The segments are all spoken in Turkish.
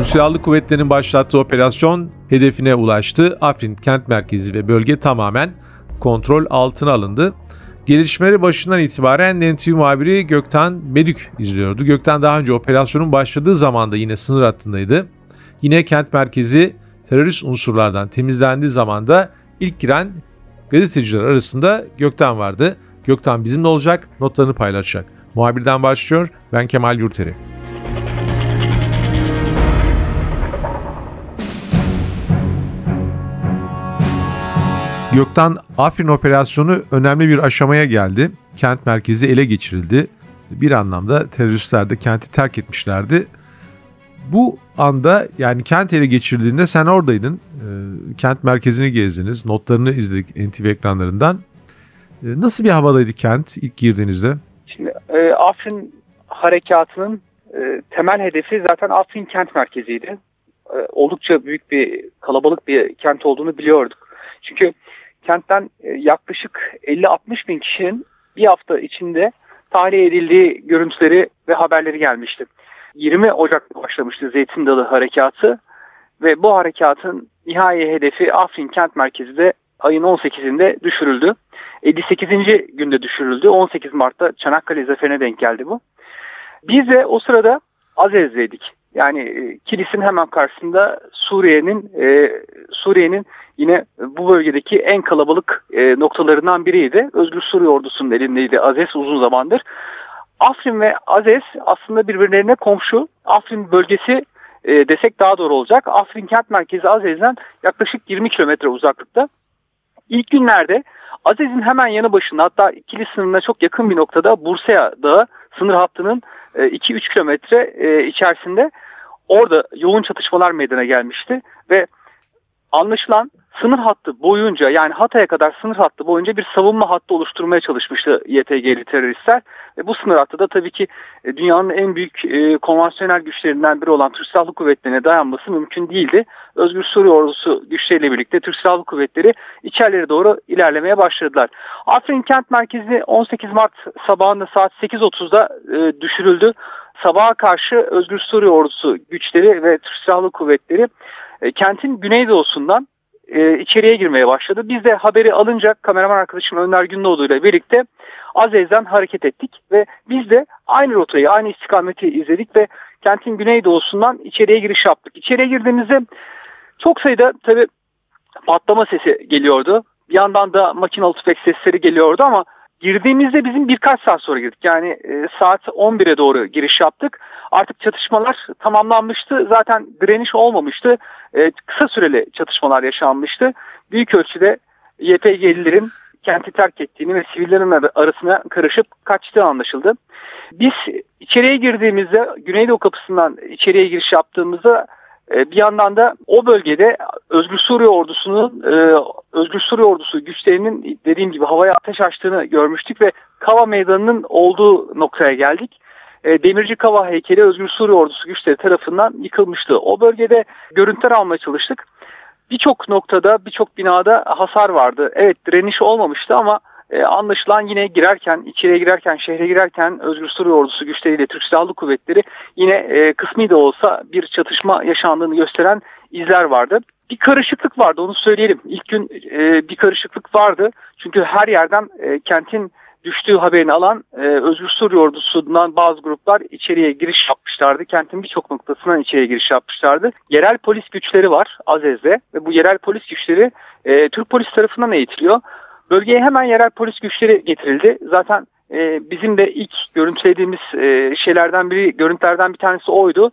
Türk Silahlı Kuvvetleri'nin başlattığı operasyon hedefine ulaştı. Afrin kent merkezi ve bölge tamamen kontrol altına alındı. Gelişmeleri başından itibaren NTV muhabiri Gökten Medük izliyordu. Gökten daha önce operasyonun başladığı zamanda yine sınır hattındaydı. Yine kent merkezi terörist unsurlardan temizlendiği zamanda ilk giren gazeteciler arasında Gökten vardı. Gökten bizimle olacak, notlarını paylaşacak. Muhabirden başlıyor, ben Kemal Yurteri. Gökten Afrin operasyonu önemli bir aşamaya geldi. Kent merkezi ele geçirildi. Bir anlamda teröristler de kenti terk etmişlerdi. Bu anda yani kent ele geçirildiğinde sen oradaydın. E, kent merkezini gezdiniz. Notlarını izledik NTV ekranlarından. E, nasıl bir havadaydı kent ilk girdiğinizde? Şimdi e, Afrin harekatının e, temel hedefi zaten Afrin kent merkeziydi. E, oldukça büyük bir kalabalık bir kent olduğunu biliyorduk. Çünkü kentten e, yaklaşık 50-60 bin kişinin bir hafta içinde tahliye edildiği görüntüleri ve haberleri gelmişti. 20 Ocak'ta başlamıştı Zeytin Dalı Harekatı ve bu harekatın nihai hedefi Afrin kent merkezi de ayın 18'inde düşürüldü. 58. günde düşürüldü. 18 Mart'ta Çanakkale Zaferi'ne denk geldi bu. Biz de o sırada Azez'deydik. Yani e, Kilis'in hemen karşısında Suriye'nin e, Suriye'nin yine bu bölgedeki en kalabalık e, noktalarından biriydi. Özgür Suriye ordusunun elindeydi Azez uzun zamandır. Afrin ve Azez aslında birbirlerine komşu. Afrin bölgesi e, desek daha doğru olacak. Afrin kent merkezi Azez'den yaklaşık 20 kilometre uzaklıkta. İlk günlerde Azez'in hemen yanı başında hatta ikili sınırına çok yakın bir noktada Bursa'ya Dağı sınır hattının 2-3 e, kilometre e, içerisinde orada yoğun çatışmalar meydana gelmişti ve anlaşılan sınır hattı boyunca yani Hatay'a kadar sınır hattı boyunca bir savunma hattı oluşturmaya çalışmıştı YPG'li teröristler. Ve bu sınır hattı da tabii ki e, dünyanın en büyük e, konvansiyonel güçlerinden biri olan Türk Silahlı Kuvvetleri'ne dayanması mümkün değildi. Özgür Suriye Ordusu güçleriyle birlikte Türk Silahlı Kuvvetleri içerileri doğru ilerlemeye başladılar. Afrin kent merkezi 18 Mart sabahında saat 8.30'da e, düşürüldü. Sabaha karşı Özgür Suriye Ordusu güçleri ve Türk Silahlı Kuvvetleri e, kentin güneydoğusundan e, içeriye girmeye başladı. Biz de haberi alınca kameraman arkadaşım Önder Gündoğdu ile birlikte Azez'den hareket ettik ve biz de aynı rotayı, aynı istikameti izledik ve kentin güneydoğusundan içeriye giriş yaptık. İçeriye girdiğimizde çok sayıda tabi patlama sesi geliyordu. Bir yandan da makinalı tüfek sesleri geliyordu ama Girdiğimizde bizim birkaç saat sonra girdik. Yani e, saat 11'e doğru giriş yaptık. Artık çatışmalar tamamlanmıştı. Zaten direniş olmamıştı. E, kısa süreli çatışmalar yaşanmıştı. Büyük ölçüde YPG'lilerin kenti terk ettiğini ve sivillerin arasına karışıp kaçtığı anlaşıldı. Biz içeriye girdiğimizde Güneydoğu kapısından içeriye giriş yaptığımızda bir yandan da o bölgede Özgür Suriye ordusunun e, Özgür Suriye ordusu güçlerinin dediğim gibi havaya ateş açtığını görmüştük ve Kava Meydanı'nın olduğu noktaya geldik. E, Demirci Kava heykeli Özgür Suriye ordusu güçleri tarafından yıkılmıştı. O bölgede görüntüler almaya çalıştık. Birçok noktada, birçok binada hasar vardı. Evet direniş olmamıştı ama e, anlaşılan yine girerken, içeriye girerken, şehre girerken Özgür Suriye Ordusu güçleriyle Türk Silahlı Kuvvetleri yine e, kısmi de olsa bir çatışma yaşandığını gösteren izler vardı. Bir karışıklık vardı onu söyleyelim. İlk gün e, bir karışıklık vardı. Çünkü her yerden e, kentin düştüğü haberini alan e, Özgür Suriye Ordusu'ndan bazı gruplar içeriye giriş yapmışlardı. Kentin birçok noktasından içeriye giriş yapmışlardı. Yerel polis güçleri var Azez'de ve bu yerel polis güçleri e, Türk polis tarafından eğitiliyor. Bölgeye hemen yerel polis güçleri getirildi. Zaten e, bizim de ilk görüntülediğimiz e, şeylerden biri, görüntülerden bir tanesi oydu.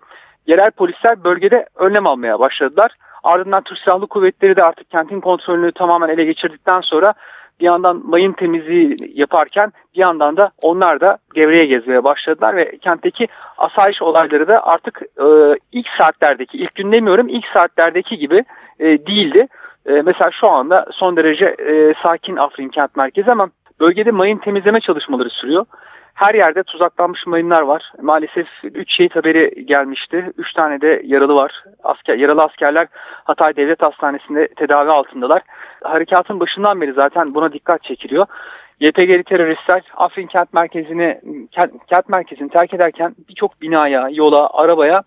Yerel polisler bölgede önlem almaya başladılar. Ardından Türk Silahlı Kuvvetleri de artık kentin kontrolünü tamamen ele geçirdikten sonra bir yandan mayın temizliği yaparken bir yandan da onlar da devreye gezmeye başladılar ve kentteki asayiş olayları da artık e, ilk saatlerdeki, ilk gün demiyorum ilk saatlerdeki gibi e, değildi. E, mesela şu anda son derece e, sakin Afrin kent merkezi ama bölgede mayın temizleme çalışmaları sürüyor. Her yerde tuzaklanmış mayınlar var. Maalesef 3 şehit haberi gelmişti. 3 tane de yaralı var. Asker, yaralı askerler Hatay Devlet Hastanesi'nde tedavi altındalar. Harekatın başından beri zaten buna dikkat çekiliyor. YPG'li teröristler Afrin kent merkezini kent, kent merkezini terk ederken birçok binaya, yola, arabaya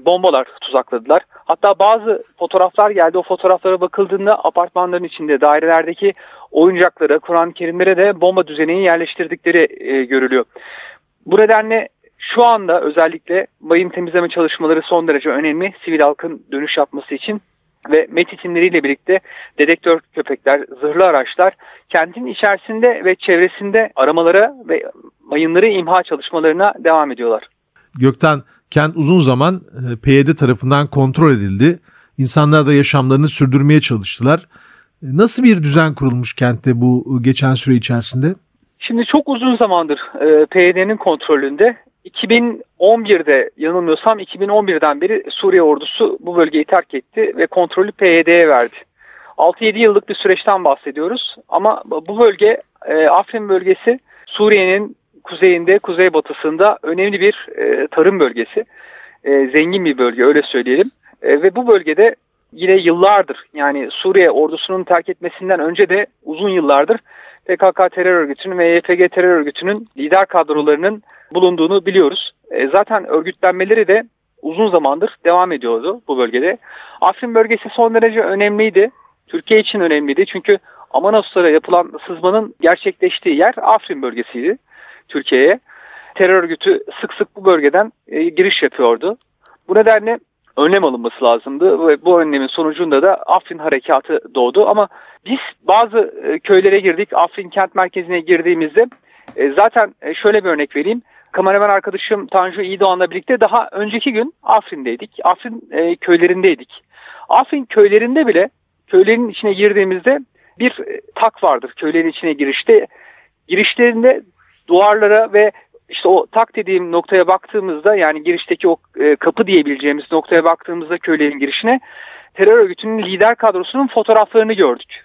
bombalar tuzakladılar. Hatta bazı fotoğraflar geldi. O fotoğraflara bakıldığında apartmanların içinde dairelerdeki oyuncaklara, Kur'an-ı Kerimlere de bomba düzeneği yerleştirdikleri e, görülüyor. Bu nedenle şu anda özellikle mayın temizleme çalışmaları son derece önemli. Sivil halkın dönüş yapması için ve MET isimleriyle birlikte dedektör köpekler, zırhlı araçlar kentin içerisinde ve çevresinde aramalara ve mayınları imha çalışmalarına devam ediyorlar. Gökten kent uzun zaman e, PYD tarafından kontrol edildi. İnsanlar da yaşamlarını sürdürmeye çalıştılar. Nasıl bir düzen kurulmuş kentte bu geçen süre içerisinde? Şimdi çok uzun zamandır e, PYD'nin kontrolünde 2011'de yanılmıyorsam 2011'den beri Suriye ordusu bu bölgeyi terk etti ve kontrolü PYD'ye verdi. 6-7 yıllık bir süreçten bahsediyoruz ama bu bölge e, Afrin bölgesi Suriye'nin kuzeyinde, kuzeybatısında önemli bir e, tarım bölgesi. E, zengin bir bölge öyle söyleyelim. E, ve bu bölgede yine yıllardır yani Suriye ordusunun terk etmesinden önce de uzun yıllardır PKK terör örgütünün ve YPG terör örgütünün lider kadrolarının bulunduğunu biliyoruz. E, zaten örgütlenmeleri de uzun zamandır devam ediyordu bu bölgede. Afrin bölgesi son derece önemliydi. Türkiye için önemliydi çünkü Amanaslara yapılan sızmanın gerçekleştiği yer Afrin bölgesiydi Türkiye'ye. Terör örgütü sık sık bu bölgeden e, giriş yapıyordu. Bu nedenle önlem alınması lazımdı ve bu önlemin sonucunda da Afrin harekatı doğdu ama biz bazı e, köylere girdik. Afrin kent merkezine girdiğimizde e, zaten e, şöyle bir örnek vereyim. Kameraman arkadaşım Tanju İyidoğan'la birlikte daha önceki gün Afrin'deydik. Afrin köylerindeydik. Afrin köylerinde bile köylerin içine girdiğimizde bir tak vardır köylerin içine girişte. Girişlerinde duvarlara ve işte o tak dediğim noktaya baktığımızda yani girişteki o kapı diyebileceğimiz noktaya baktığımızda köylerin girişine terör örgütünün lider kadrosunun fotoğraflarını gördük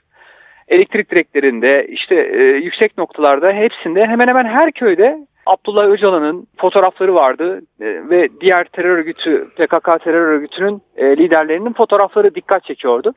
elektrik direklerinde işte e, yüksek noktalarda hepsinde hemen hemen her köyde Abdullah Öcalan'ın fotoğrafları vardı e, ve diğer terör örgütü PKK terör örgütünün e, liderlerinin fotoğrafları dikkat çekiyordu.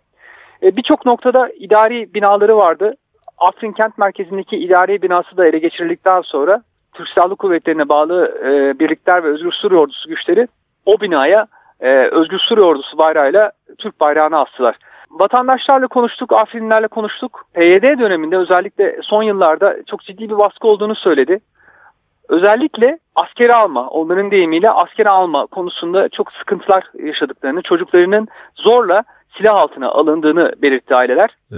E, Birçok noktada idari binaları vardı. Afrin kent merkezindeki idari binası da ele geçirildikten sonra Türk Silahlı Kuvvetleri'ne bağlı e, birlikler ve Özgür Suriye Ordusu güçleri o binaya e, Özgür Suriye Ordusu bayrağıyla Türk bayrağını astılar. Vatandaşlarla konuştuk, Afrinlerle konuştuk. PYD döneminde özellikle son yıllarda çok ciddi bir baskı olduğunu söyledi. Özellikle askeri alma, onların deyimiyle askeri alma konusunda çok sıkıntılar yaşadıklarını, çocuklarının zorla silah altına alındığını belirtti aileler. Ee,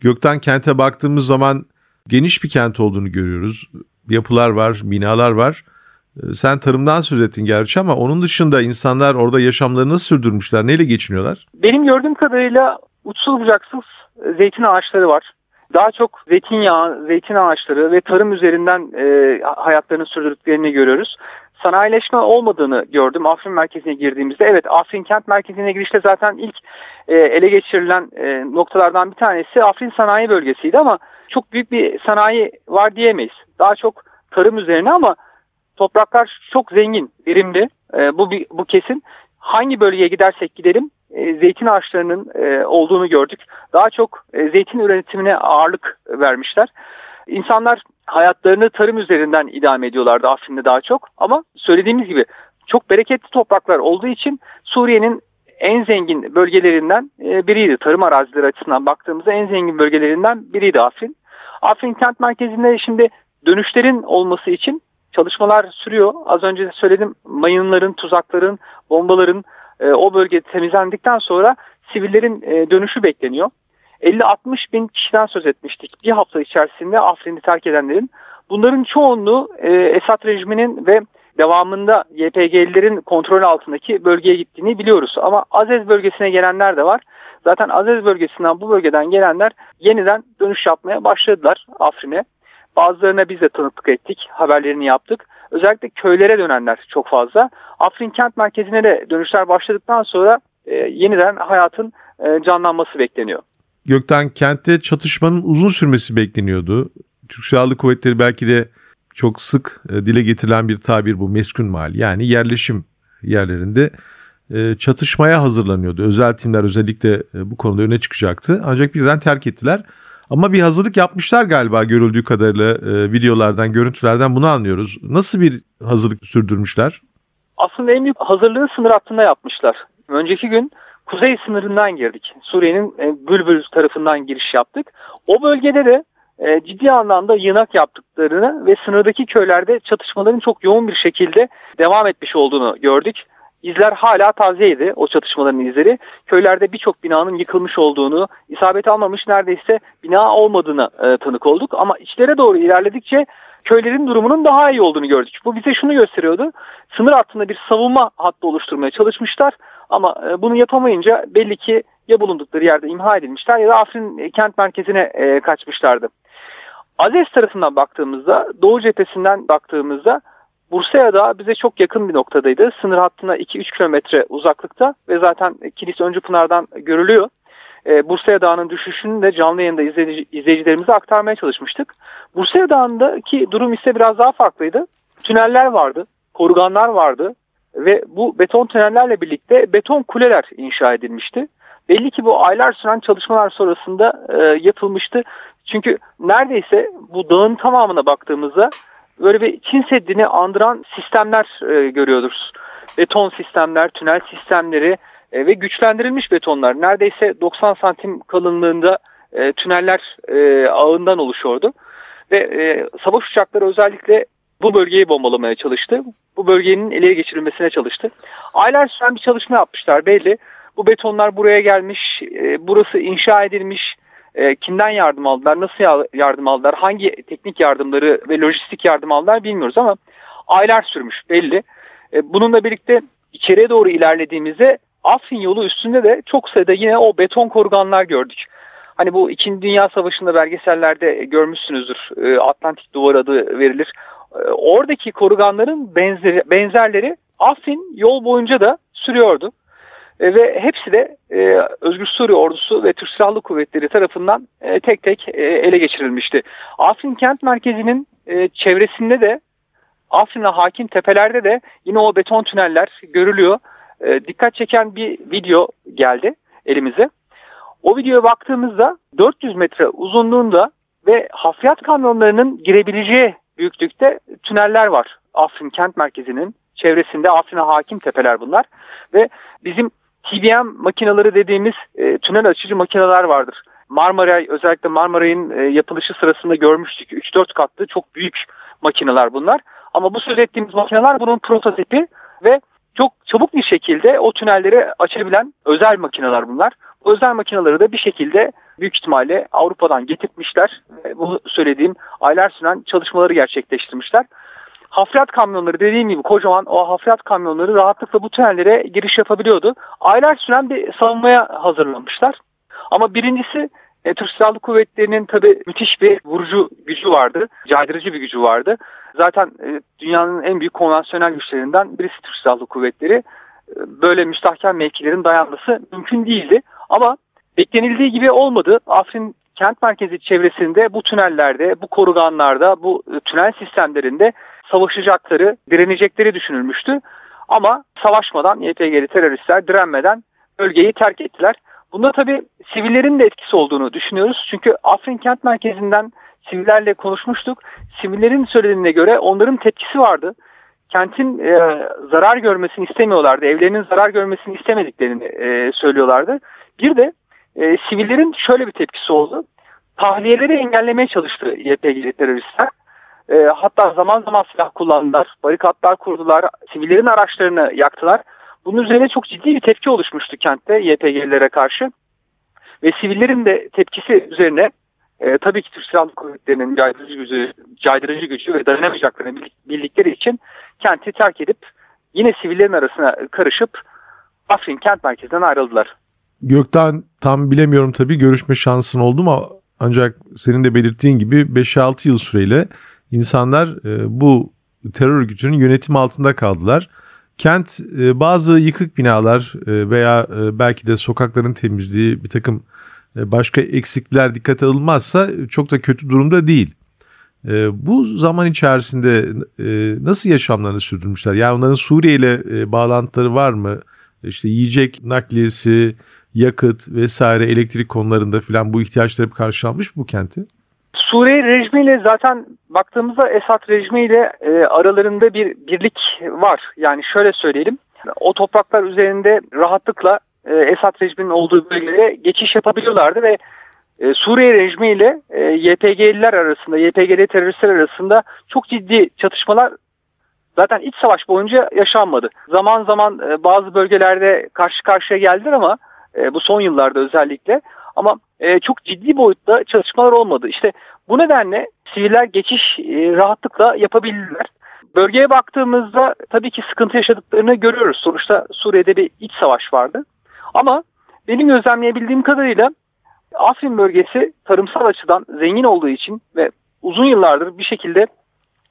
Gökten kente baktığımız zaman geniş bir kent olduğunu görüyoruz. Yapılar var, binalar var. Ee, sen tarımdan söz ettin gerçi ama onun dışında insanlar orada yaşamlarını nasıl sürdürmüşler, neyle geçiniyorlar? Benim gördüğüm kadarıyla uçsuz bucaksız zeytin ağaçları var. Daha çok zeytinyağı, zeytin ağaçları ve tarım üzerinden e, hayatlarını sürdürdüklerini görüyoruz. Sanayileşme olmadığını gördüm Afrin merkezine girdiğimizde. Evet Afrin kent merkezine girişte zaten ilk e, ele geçirilen e, noktalardan bir tanesi Afrin sanayi bölgesiydi ama çok büyük bir sanayi var diyemeyiz. Daha çok tarım üzerine ama topraklar çok zengin, verimli. E, bu bu kesin. Hangi bölgeye gidersek gidelim e, zeytin ağaçlarının e, olduğunu gördük. Daha çok e, zeytin üretimine ağırlık vermişler. İnsanlar hayatlarını tarım üzerinden idame ediyorlardı Afrin'de daha çok. Ama söylediğimiz gibi çok bereketli topraklar olduğu için Suriye'nin en zengin bölgelerinden biriydi. Tarım arazileri açısından baktığımızda en zengin bölgelerinden biriydi Afrin. Afrin kent merkezinde şimdi dönüşlerin olması için çalışmalar sürüyor. Az önce de söyledim mayınların, tuzakların, bombaların e, o bölge temizlendikten sonra sivillerin e, dönüşü bekleniyor. 50-60 bin kişiden söz etmiştik bir hafta içerisinde Afrin'i terk edenlerin. Bunların çoğunluğu e, Esad rejiminin ve devamında YPG'lilerin kontrol altındaki bölgeye gittiğini biliyoruz. Ama Azez bölgesine gelenler de var. Zaten Azez bölgesinden bu bölgeden gelenler yeniden dönüş yapmaya başladılar Afrin'e. Bazılarına biz de tanıklık ettik, haberlerini yaptık. Özellikle köylere dönenler çok fazla. Afrin kent merkezine de dönüşler başladıktan sonra e, yeniden hayatın e, canlanması bekleniyor. Gökten kentte çatışmanın uzun sürmesi bekleniyordu. Türk Silahlı Kuvvetleri belki de çok sık e, dile getirilen bir tabir bu meskun mal yani yerleşim yerlerinde e, çatışmaya hazırlanıyordu. Özel timler özellikle e, bu konuda öne çıkacaktı. Ancak birden terk ettiler. Ama bir hazırlık yapmışlar galiba görüldüğü kadarıyla videolardan, görüntülerden bunu anlıyoruz. Nasıl bir hazırlık sürdürmüşler? Aslında en büyük hazırlığı sınır hattında yapmışlar. Önceki gün kuzey sınırından girdik. Suriye'nin Bülbül tarafından giriş yaptık. O bölgede de e, ciddi anlamda yığınak yaptıklarını ve sınırdaki köylerde çatışmaların çok yoğun bir şekilde devam etmiş olduğunu gördük. İzler hala tazeydi o çatışmaların izleri. Köylerde birçok binanın yıkılmış olduğunu, isabet almamış neredeyse bina olmadığını e, tanık olduk. Ama içlere doğru ilerledikçe köylerin durumunun daha iyi olduğunu gördük. Bu bize şunu gösteriyordu. Sınır hattında bir savunma hattı oluşturmaya çalışmışlar. Ama e, bunu yapamayınca belli ki ya bulundukları yerde imha edilmişler ya da Afrin kent merkezine e, kaçmışlardı. Azez tarafından baktığımızda, Doğu cephesinden baktığımızda Bursa'ya da bize çok yakın bir noktadaydı. Sınır hattına 2-3 kilometre uzaklıkta ve zaten Kilis Öncü Pınar'dan görülüyor. E, Bursa'ya Dağı'nın düşüşünü de canlı yayında izleyici, izleyicilerimize aktarmaya çalışmıştık. Bursa'ya Dağı'ndaki durum ise biraz daha farklıydı. Tüneller vardı, koruganlar vardı ve bu beton tünellerle birlikte beton kuleler inşa edilmişti. Belli ki bu aylar süren çalışmalar sonrasında e, yapılmıştı. Çünkü neredeyse bu dağın tamamına baktığımızda böyle bir Çin Seddi'ni andıran sistemler e, görüyoruz. Beton sistemler, tünel sistemleri e, ve güçlendirilmiş betonlar. Neredeyse 90 santim kalınlığında e, tüneller e, ağından oluşuyordu. Ve e, savaş uçakları özellikle bu bölgeyi bombalamaya çalıştı. Bu bölgenin ele geçirilmesine çalıştı. Aylar süren bir çalışma yapmışlar belli. Bu betonlar buraya gelmiş, e, burası inşa edilmiş, e, kimden yardım aldılar, nasıl yardım aldılar, hangi teknik yardımları ve lojistik yardım aldılar bilmiyoruz ama aylar sürmüş belli. E, bununla birlikte içeriye doğru ilerlediğimizde Afrin yolu üstünde de çok sayıda yine o beton koruganlar gördük. Hani bu 2. Dünya Savaşı'nda belgesellerde görmüşsünüzdür. E, Atlantik Duvar adı verilir. E, oradaki koruganların benzeri, benzerleri Afrin yol boyunca da sürüyordu. E, ve hepsi de e, Özgür Suriye Ordusu ve Türk Silahlı Kuvvetleri tarafından e, tek tek e, ele geçirilmişti. Afrin kent merkezinin e, çevresinde de Afrin'e hakim tepelerde de yine o beton tüneller görülüyor. Dikkat çeken bir video geldi elimize. O videoya baktığımızda 400 metre uzunluğunda ve hafriyat kamyonlarının girebileceği büyüklükte tüneller var. Afrin kent merkezinin çevresinde Afrin'e hakim tepeler bunlar ve bizim TBM makinaları dediğimiz e, tünel açıcı makineler vardır. Marmaray özellikle Marmaray'ın e, yapılışı sırasında görmüştük. 3-4 katlı çok büyük makineler bunlar. Ama bu söz ettiğimiz makineler bunun prototipi ve çok çabuk bir şekilde o tünelleri açabilen özel makineler bunlar. Özel makineleri de bir şekilde büyük ihtimalle Avrupa'dan getirtmişler. Bu söylediğim aylar süren çalışmaları gerçekleştirmişler hafriyat kamyonları dediğim gibi kocaman o hafriyat kamyonları rahatlıkla bu tünellere giriş yapabiliyordu. Aylar süren bir savunmaya hazırlanmışlar. Ama birincisi e, Türk Silahlı Kuvvetleri'nin tabi müthiş bir vurucu gücü vardı. Caydırıcı bir gücü vardı. Zaten e, dünyanın en büyük konvansiyonel güçlerinden birisi Türk Silahlı Kuvvetleri. E, böyle müstahkem mevkilerin dayanması mümkün değildi. Ama beklenildiği gibi olmadı. Afrin kent merkezi çevresinde bu tünellerde, bu koruganlarda, bu e, tünel sistemlerinde savaşacakları, direnecekleri düşünülmüştü. Ama savaşmadan YPG'li teröristler direnmeden bölgeyi terk ettiler. Bunda tabii sivillerin de etkisi olduğunu düşünüyoruz. Çünkü Afrin kent merkezinden sivillerle konuşmuştuk. Sivillerin söylediğine göre onların tepkisi vardı. Kentin e, zarar görmesini istemiyorlardı. Evlerinin zarar görmesini istemediklerini e, söylüyorlardı. Bir de e, sivillerin şöyle bir tepkisi oldu. Tahliyeleri engellemeye çalıştı YPG'li teröristler. E, hatta zaman zaman silah kullandılar, barikatlar kurdular, sivillerin araçlarını yaktılar. Bunun üzerine çok ciddi bir tepki oluşmuştu kentte YPG'lilere karşı. Ve sivillerin de tepkisi üzerine e, tabii ki Türk Silahlı Kuvvetleri'nin caydırıcı gücü, caydırıcı gücü ve dayanamayacaklarını bildikleri için kenti terk edip yine sivillerin arasına karışıp Afrin kent merkezinden ayrıldılar. Gökten tam bilemiyorum tabii görüşme şansın oldu mu ancak senin de belirttiğin gibi 5-6 yıl süreyle insanlar e, bu terör örgütünün yönetim altında kaldılar. Kent e, bazı yıkık binalar e, veya belki de sokakların temizliği bir takım başka eksikler dikkate alınmazsa çok da kötü durumda değil. Bu zaman içerisinde nasıl yaşamlarını sürdürmüşler? Yani onların Suriye ile e, bağlantıları var mı? İşte yiyecek nakliyesi, yakıt vesaire elektrik konularında filan bu ihtiyaçları karşılanmış bu kenti? Suriye rejimiyle zaten baktığımızda Esad rejimiyle e, aralarında bir birlik var. Yani şöyle söyleyelim. O topraklar üzerinde rahatlıkla e, Esad rejiminin olduğu bölgelere geçiş yapabiliyorlardı ve e, Suriye rejimiyle e, YPG'liler arasında, YPG'li teröristler arasında çok ciddi çatışmalar zaten iç savaş boyunca yaşanmadı. Zaman zaman e, bazı bölgelerde karşı karşıya geldiler ama e, bu son yıllarda özellikle ama e, çok ciddi boyutta çalışmalar olmadı. İşte bu nedenle siviller geçiş e, rahatlıkla yapabildiler. Bölgeye baktığımızda tabii ki sıkıntı yaşadıklarını görüyoruz. Sonuçta Suriye'de bir iç savaş vardı. Ama benim gözlemleyebildiğim kadarıyla Afrin bölgesi tarımsal açıdan zengin olduğu için ve uzun yıllardır bir şekilde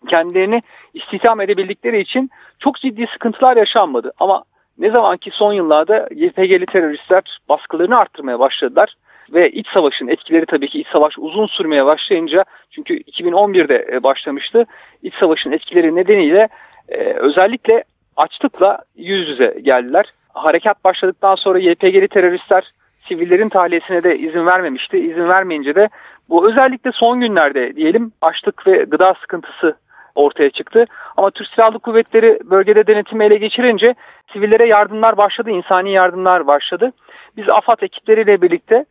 kendilerini istihdam edebildikleri için çok ciddi sıkıntılar yaşanmadı. Ama ne zaman ki son yıllarda YPG'li teröristler baskılarını arttırmaya başladılar ve iç savaşın etkileri tabii ki iç savaş uzun sürmeye başlayınca çünkü 2011'de e, başlamıştı. İç savaşın etkileri nedeniyle e, özellikle açlıkla yüz yüze geldiler. Harekat başladıktan sonra YPG'li teröristler sivillerin tahliyesine de izin vermemişti. İzin vermeyince de bu özellikle son günlerde diyelim açlık ve gıda sıkıntısı ortaya çıktı. Ama Türk Silahlı Kuvvetleri bölgede denetimi ele geçirince sivillere yardımlar başladı, insani yardımlar başladı. Biz AFAD ekipleriyle birlikte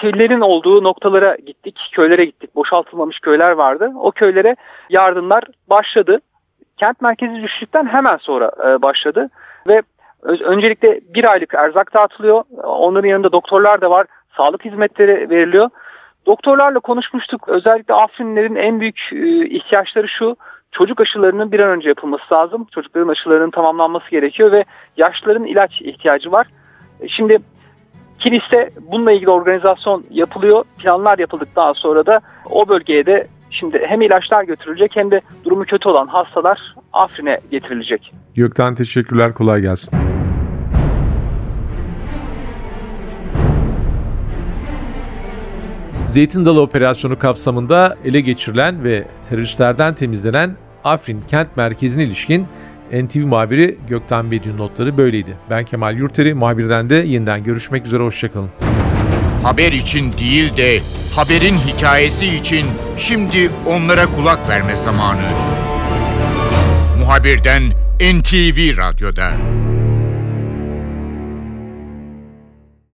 sivillerin olduğu noktalara gittik, köylere gittik. Boşaltılmamış köyler vardı. O köylere yardımlar başladı. Kent merkezi düştükten hemen sonra e, başladı ve öncelikle bir aylık erzak dağıtılıyor. Onların yanında doktorlar da var. Sağlık hizmetleri veriliyor. Doktorlarla konuşmuştuk. Özellikle Afrinlerin en büyük e, ihtiyaçları şu. Çocuk aşılarının bir an önce yapılması lazım. Çocukların aşılarının tamamlanması gerekiyor ve yaşlıların ilaç ihtiyacı var. E, şimdi Kilis'te bununla ilgili organizasyon yapılıyor. Planlar yapıldıktan sonra da o bölgeye de şimdi hem ilaçlar götürülecek hem de durumu kötü olan hastalar Afrin'e getirilecek. Gökten teşekkürler. Kolay gelsin. Zeytin Dalı Operasyonu kapsamında ele geçirilen ve teröristlerden temizlenen Afrin kent merkezine ilişkin NTV muhabiri Gökten Bediü'nün notları böyleydi. Ben Kemal Yurteri, muhabirden de yeniden görüşmek üzere, hoşçakalın. Haber için değil de haberin hikayesi için şimdi onlara kulak verme zamanı. Muhabirden NTV Radyo'da.